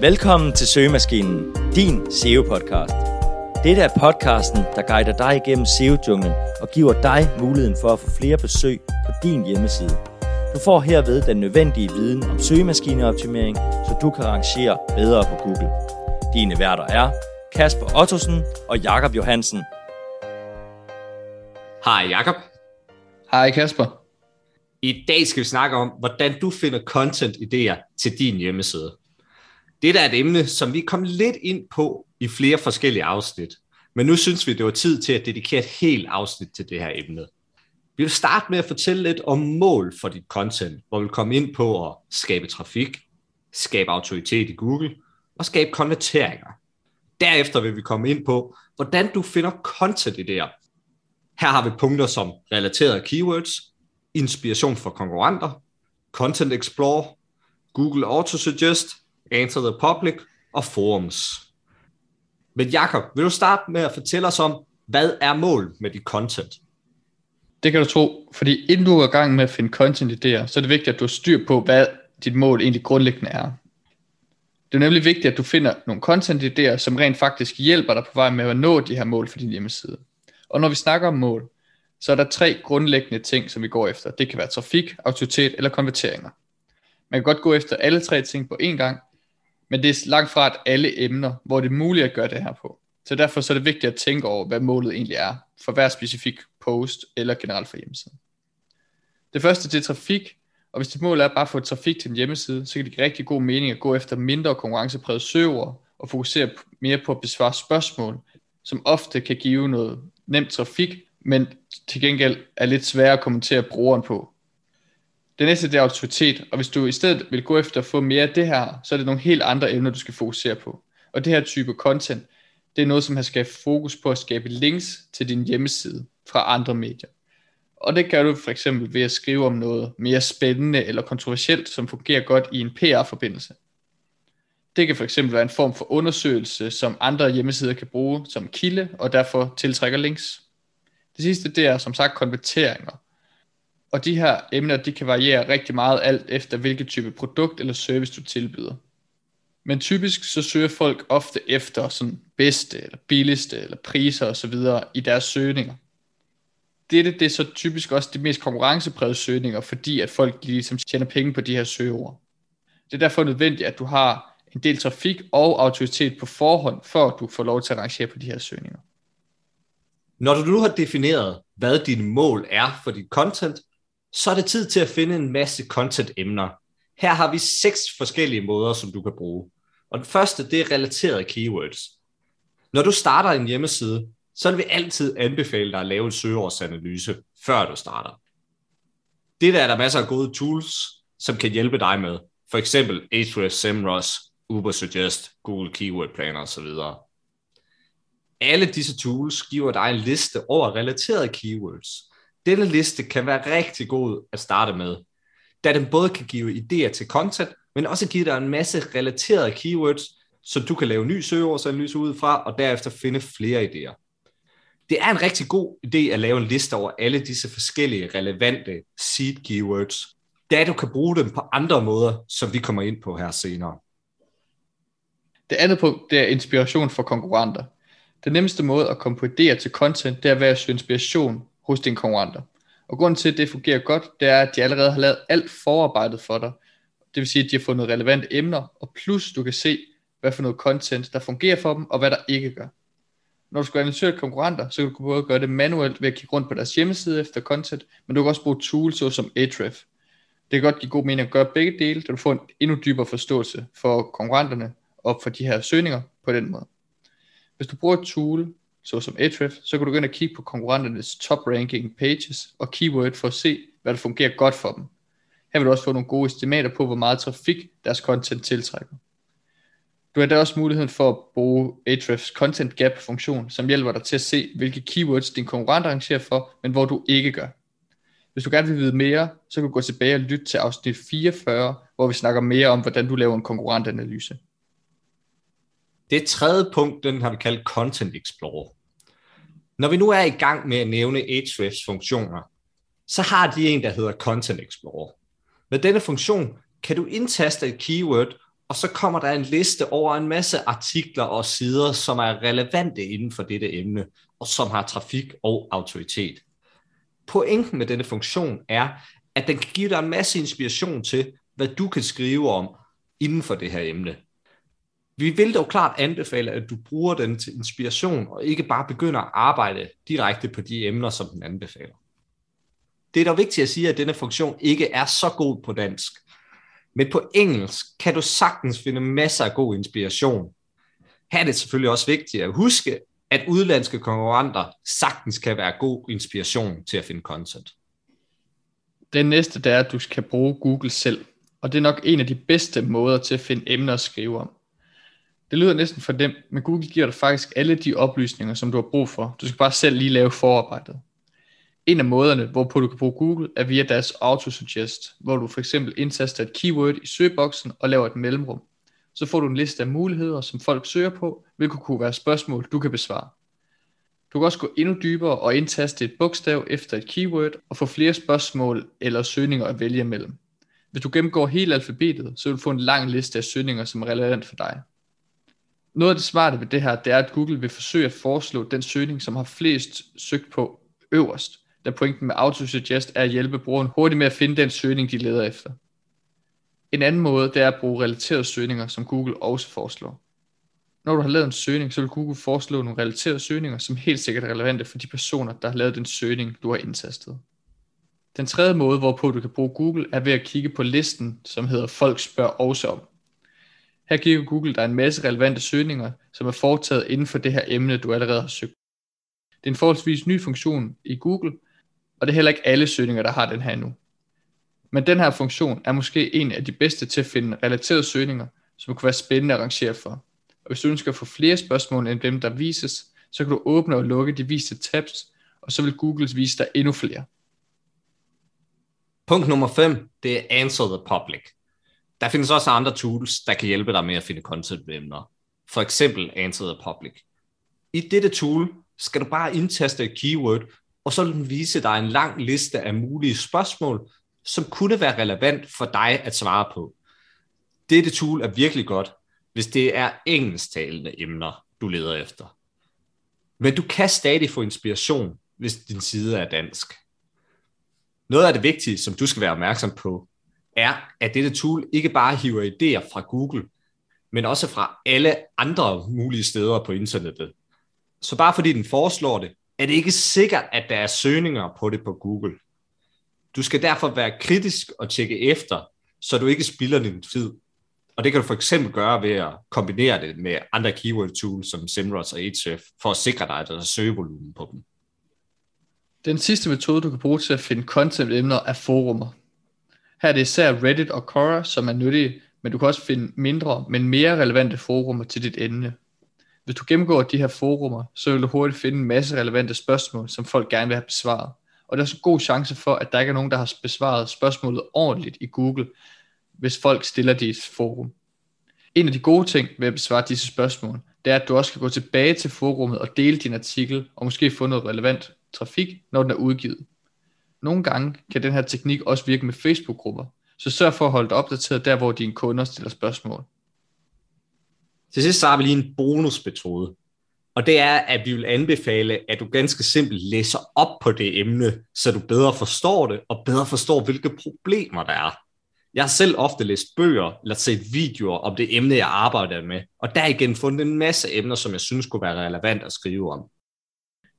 Velkommen til Søgemaskinen, din SEO-podcast. Dette er podcasten, der guider dig igennem SEO-junglen og giver dig muligheden for at få flere besøg på din hjemmeside. Du får herved den nødvendige viden om søgemaskineoptimering, så du kan rangere bedre på Google. Dine værter er Kasper Ottosen og Jakob Johansen. Hej Jakob. Hej Kasper. I dag skal vi snakke om, hvordan du finder content-idéer til din hjemmeside. Det er et emne, som vi kom lidt ind på i flere forskellige afsnit, men nu synes vi, det var tid til at dedikere et helt afsnit til det her emne. Vi vil starte med at fortælle lidt om mål for dit content, hvor vi kommer ind på at skabe trafik, skabe autoritet i Google og skabe konverteringer. Derefter vil vi komme ind på, hvordan du finder content-idéer. Her har vi punkter som relaterede keywords, inspiration for konkurrenter, Content Explorer, Google Auto Suggest Answer the Public og Forums. Men Jakob, vil du starte med at fortælle os om, hvad er mål med dit content? Det kan du tro, fordi inden du er i gang med at finde content-idéer, så er det vigtigt, at du har styr på, hvad dit mål egentlig grundlæggende er. Det er nemlig vigtigt, at du finder nogle content-idéer, som rent faktisk hjælper dig på vej med at nå de her mål for din hjemmeside. Og når vi snakker om mål, så er der tre grundlæggende ting, som vi går efter. Det kan være trafik, autoritet eller konverteringer. Man kan godt gå efter alle tre ting på én gang, men det er langt fra at alle emner, hvor det er muligt at gøre det her på. Så derfor så er det vigtigt at tænke over, hvad målet egentlig er for hver specifik post eller generelt for hjemmesiden. Det første det er trafik, og hvis dit mål er bare at få trafik til en hjemmeside, så kan det give rigtig god mening at gå efter mindre konkurrencepræget søger og fokusere mere på at besvare spørgsmål, som ofte kan give noget nemt trafik, men til gengæld er lidt sværere at kommentere brugeren på. Det næste det er autoritet, og hvis du i stedet vil gå efter at få mere af det her, så er det nogle helt andre emner, du skal fokusere på. Og det her type content, det er noget, som har skabt fokus på at skabe links til din hjemmeside fra andre medier. Og det gør du for eksempel ved at skrive om noget mere spændende eller kontroversielt, som fungerer godt i en PR-forbindelse. Det kan for eksempel være en form for undersøgelse, som andre hjemmesider kan bruge som kilde, og derfor tiltrækker links. Det sidste, det er som sagt konverteringer. Og de her emner, de kan variere rigtig meget alt efter, hvilket type produkt eller service du tilbyder. Men typisk så søger folk ofte efter sådan bedste eller billigste eller priser osv. i deres søgninger. Dette det er så typisk også de mest konkurrenceprægede søgninger, fordi at folk ligesom tjener penge på de her søgeord. Det er derfor nødvendigt, at du har en del trafik og autoritet på forhånd, før du får lov til at rangere på de her søgninger. Når du nu har defineret, hvad dine mål er for dit content, så er det tid til at finde en masse content-emner. Her har vi seks forskellige måder, som du kan bruge. Og den første, det er relaterede keywords. Når du starter en hjemmeside, så vil vi altid anbefale dig at lave en søgeordsanalyse, før du starter. Det der er der masser af gode tools, som kan hjælpe dig med. For eksempel Ahrefs, SEMrush, Ubersuggest, Google Keyword Planner osv. Alle disse tools giver dig en liste over relaterede keywords. Denne liste kan være rigtig god at starte med, da den både kan give idéer til content, men også give dig en masse relaterede keywords, så du kan lave ny søgeordsanalyse ud fra, og derefter finde flere idéer. Det er en rigtig god idé at lave en liste over alle disse forskellige relevante seed keywords, da du kan bruge dem på andre måder, som vi kommer ind på her senere. Det andet punkt, det er inspiration for konkurrenter. Den nemmeste måde at komme på idéer til content, det er ved at søge inspiration hos dine konkurrenter. Og grunden til, at det fungerer godt, det er, at de allerede har lavet alt forarbejdet for dig. Det vil sige, at de har fundet relevante emner, og plus du kan se, hvad for noget content, der fungerer for dem, og hvad der ikke gør. Når du skal analysere konkurrenter, så kan du både gøre det manuelt ved at kigge rundt på deres hjemmeside efter content, men du kan også bruge tools såsom Ahrefs. Det kan godt give god mening at gøre begge dele, da du får en endnu dybere forståelse for konkurrenterne og for de her søgninger på den måde. Hvis du bruger et tool, såsom Ahrefs, så kan du gå ind og kigge på konkurrenternes top ranking pages og keyword for at se, hvad der fungerer godt for dem. Her vil du også få nogle gode estimater på, hvor meget trafik deres content tiltrækker. Du har da også muligheden for at bruge Ahrefs Content Gap funktion, som hjælper dig til at se, hvilke keywords din konkurrent arrangerer for, men hvor du ikke gør. Hvis du gerne vil vide mere, så kan du gå tilbage og lytte til afsnit 44, hvor vi snakker mere om, hvordan du laver en konkurrentanalyse. Det tredje punkt, den har vi kaldt Content Explorer. Når vi nu er i gang med at nævne Ahrefs funktioner, så har de en, der hedder Content Explorer. Med denne funktion kan du indtaste et keyword og så kommer der en liste over en masse artikler og sider, som er relevante inden for dette emne, og som har trafik og autoritet. Pointen med denne funktion er, at den kan give dig en masse inspiration til, hvad du kan skrive om inden for det her emne. Vi vil dog klart anbefale, at du bruger den til inspiration, og ikke bare begynder at arbejde direkte på de emner, som den anbefaler. Det er dog vigtigt at sige, at denne funktion ikke er så god på dansk. Men på engelsk kan du sagtens finde masser af god inspiration. Her er det selvfølgelig også vigtigt at huske, at udlandske konkurrenter sagtens kan være god inspiration til at finde content. Den næste, det er, at du skal bruge Google selv. Og det er nok en af de bedste måder til at finde emner at skrive om. Det lyder næsten for dem, men Google giver dig faktisk alle de oplysninger, som du har brug for. Du skal bare selv lige lave forarbejdet. En af måderne, hvorpå du kan bruge Google, er via deres autosuggest, hvor du for eksempel indtaster et keyword i søgeboksen og laver et mellemrum. Så får du en liste af muligheder, som folk søger på, hvilket kunne være spørgsmål, du kan besvare. Du kan også gå endnu dybere og indtaste et bogstav efter et keyword og få flere spørgsmål eller søgninger at vælge imellem. Hvis du gennemgår hele alfabetet, så vil du få en lang liste af søgninger, som er relevant for dig. Noget af det smarte ved det her, det er, at Google vil forsøge at foreslå den søgning, som har flest søgt på øverst, da pointen med autosuggest er at hjælpe brugeren hurtigt med at finde den søgning, de leder efter. En anden måde, det er at bruge relaterede søgninger, som Google også foreslår. Når du har lavet en søgning, så vil Google foreslå nogle relaterede søgninger, som helt sikkert er relevante for de personer, der har lavet den søgning, du har indtastet. Den tredje måde, hvorpå du kan bruge Google, er ved at kigge på listen, som hedder Folk spørger også om. Her giver Google dig en masse relevante søgninger, som er foretaget inden for det her emne, du allerede har søgt. Det er en forholdsvis ny funktion i Google, og det er heller ikke alle søgninger, der har den her nu. Men den her funktion er måske en af de bedste til at finde relaterede søgninger, som kunne være spændende at arrangere for. Og hvis du ønsker at få flere spørgsmål end dem, der vises, så kan du åbne og lukke de viste tabs, og så vil Google vise dig endnu flere. Punkt nummer 5, det er Answer the Public. Der findes også andre tools, der kan hjælpe dig med at finde content-emner. For eksempel Answer the Public. I dette tool skal du bare indtaste et keyword, og så vil den vise dig en lang liste af mulige spørgsmål, som kunne være relevant for dig at svare på. Dette tool er virkelig godt, hvis det er engelsktalende emner, du leder efter. Men du kan stadig få inspiration, hvis din side er dansk. Noget af det vigtige, som du skal være opmærksom på, er, at dette tool ikke bare hiver idéer fra Google, men også fra alle andre mulige steder på internettet. Så bare fordi den foreslår det, er det ikke sikkert, at der er søgninger på det på Google. Du skal derfor være kritisk og tjekke efter, så du ikke spilder din tid. Og det kan du for eksempel gøre ved at kombinere det med andre keyword tools som SEMrush og Ahrefs, for at sikre dig, at der er søgevolumen på dem. Den sidste metode, du kan bruge til at finde content-emner, er forumer. Her er det især Reddit og Quora, som er nyttige, men du kan også finde mindre, men mere relevante forumer til dit emne. Hvis du gennemgår de her forumer, så vil du hurtigt finde en masse relevante spørgsmål, som folk gerne vil have besvaret. Og der er så en god chance for, at der ikke er nogen, der har besvaret spørgsmålet ordentligt i Google, hvis folk stiller det i et forum. En af de gode ting ved at besvare disse spørgsmål, det er, at du også kan gå tilbage til forummet og dele din artikel, og måske få noget relevant trafik, når den er udgivet. Nogle gange kan den her teknik også virke med Facebook-grupper, så sørg for at holde dig opdateret der, hvor dine kunder stiller spørgsmål. Til sidst så har vi lige en bonusmetode, og det er, at vi vil anbefale, at du ganske simpelt læser op på det emne, så du bedre forstår det, og bedre forstår, hvilke problemer der er. Jeg har selv ofte læst bøger eller set videoer om det emne, jeg arbejder med, og der igen fundet en masse emner, som jeg synes kunne være relevant at skrive om.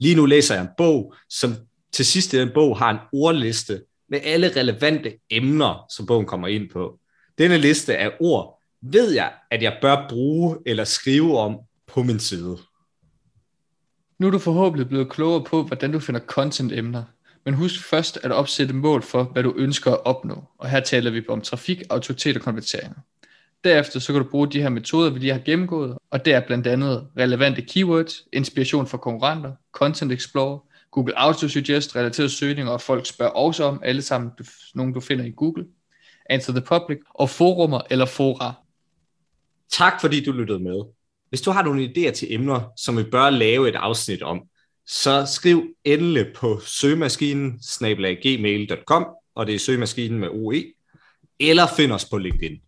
Lige nu læser jeg en bog, som til sidst i den bog har en ordliste med alle relevante emner, som bogen kommer ind på. Denne liste af ord ved jeg, at jeg bør bruge eller skrive om på min side. Nu er du forhåbentlig blevet klogere på, hvordan du finder content-emner. Men husk først at opsætte mål for, hvad du ønsker at opnå. Og her taler vi om trafik, autoritet og konverteringer. Derefter så kan du bruge de her metoder, vi lige har gennemgået, og det er blandt andet relevante keywords, inspiration for konkurrenter, Content Explorer, Google Autosuggest, relaterede søgninger, og folk spørger også om, alle sammen nogle du finder i Google, Answer the Public, og forumer eller fora. Tak fordi du lyttede med. Hvis du har nogle idéer til emner, som vi bør lave et afsnit om, så skriv endelig på søgemaskinen gmail.com, og det er søgemaskinen med OE, eller find os på LinkedIn.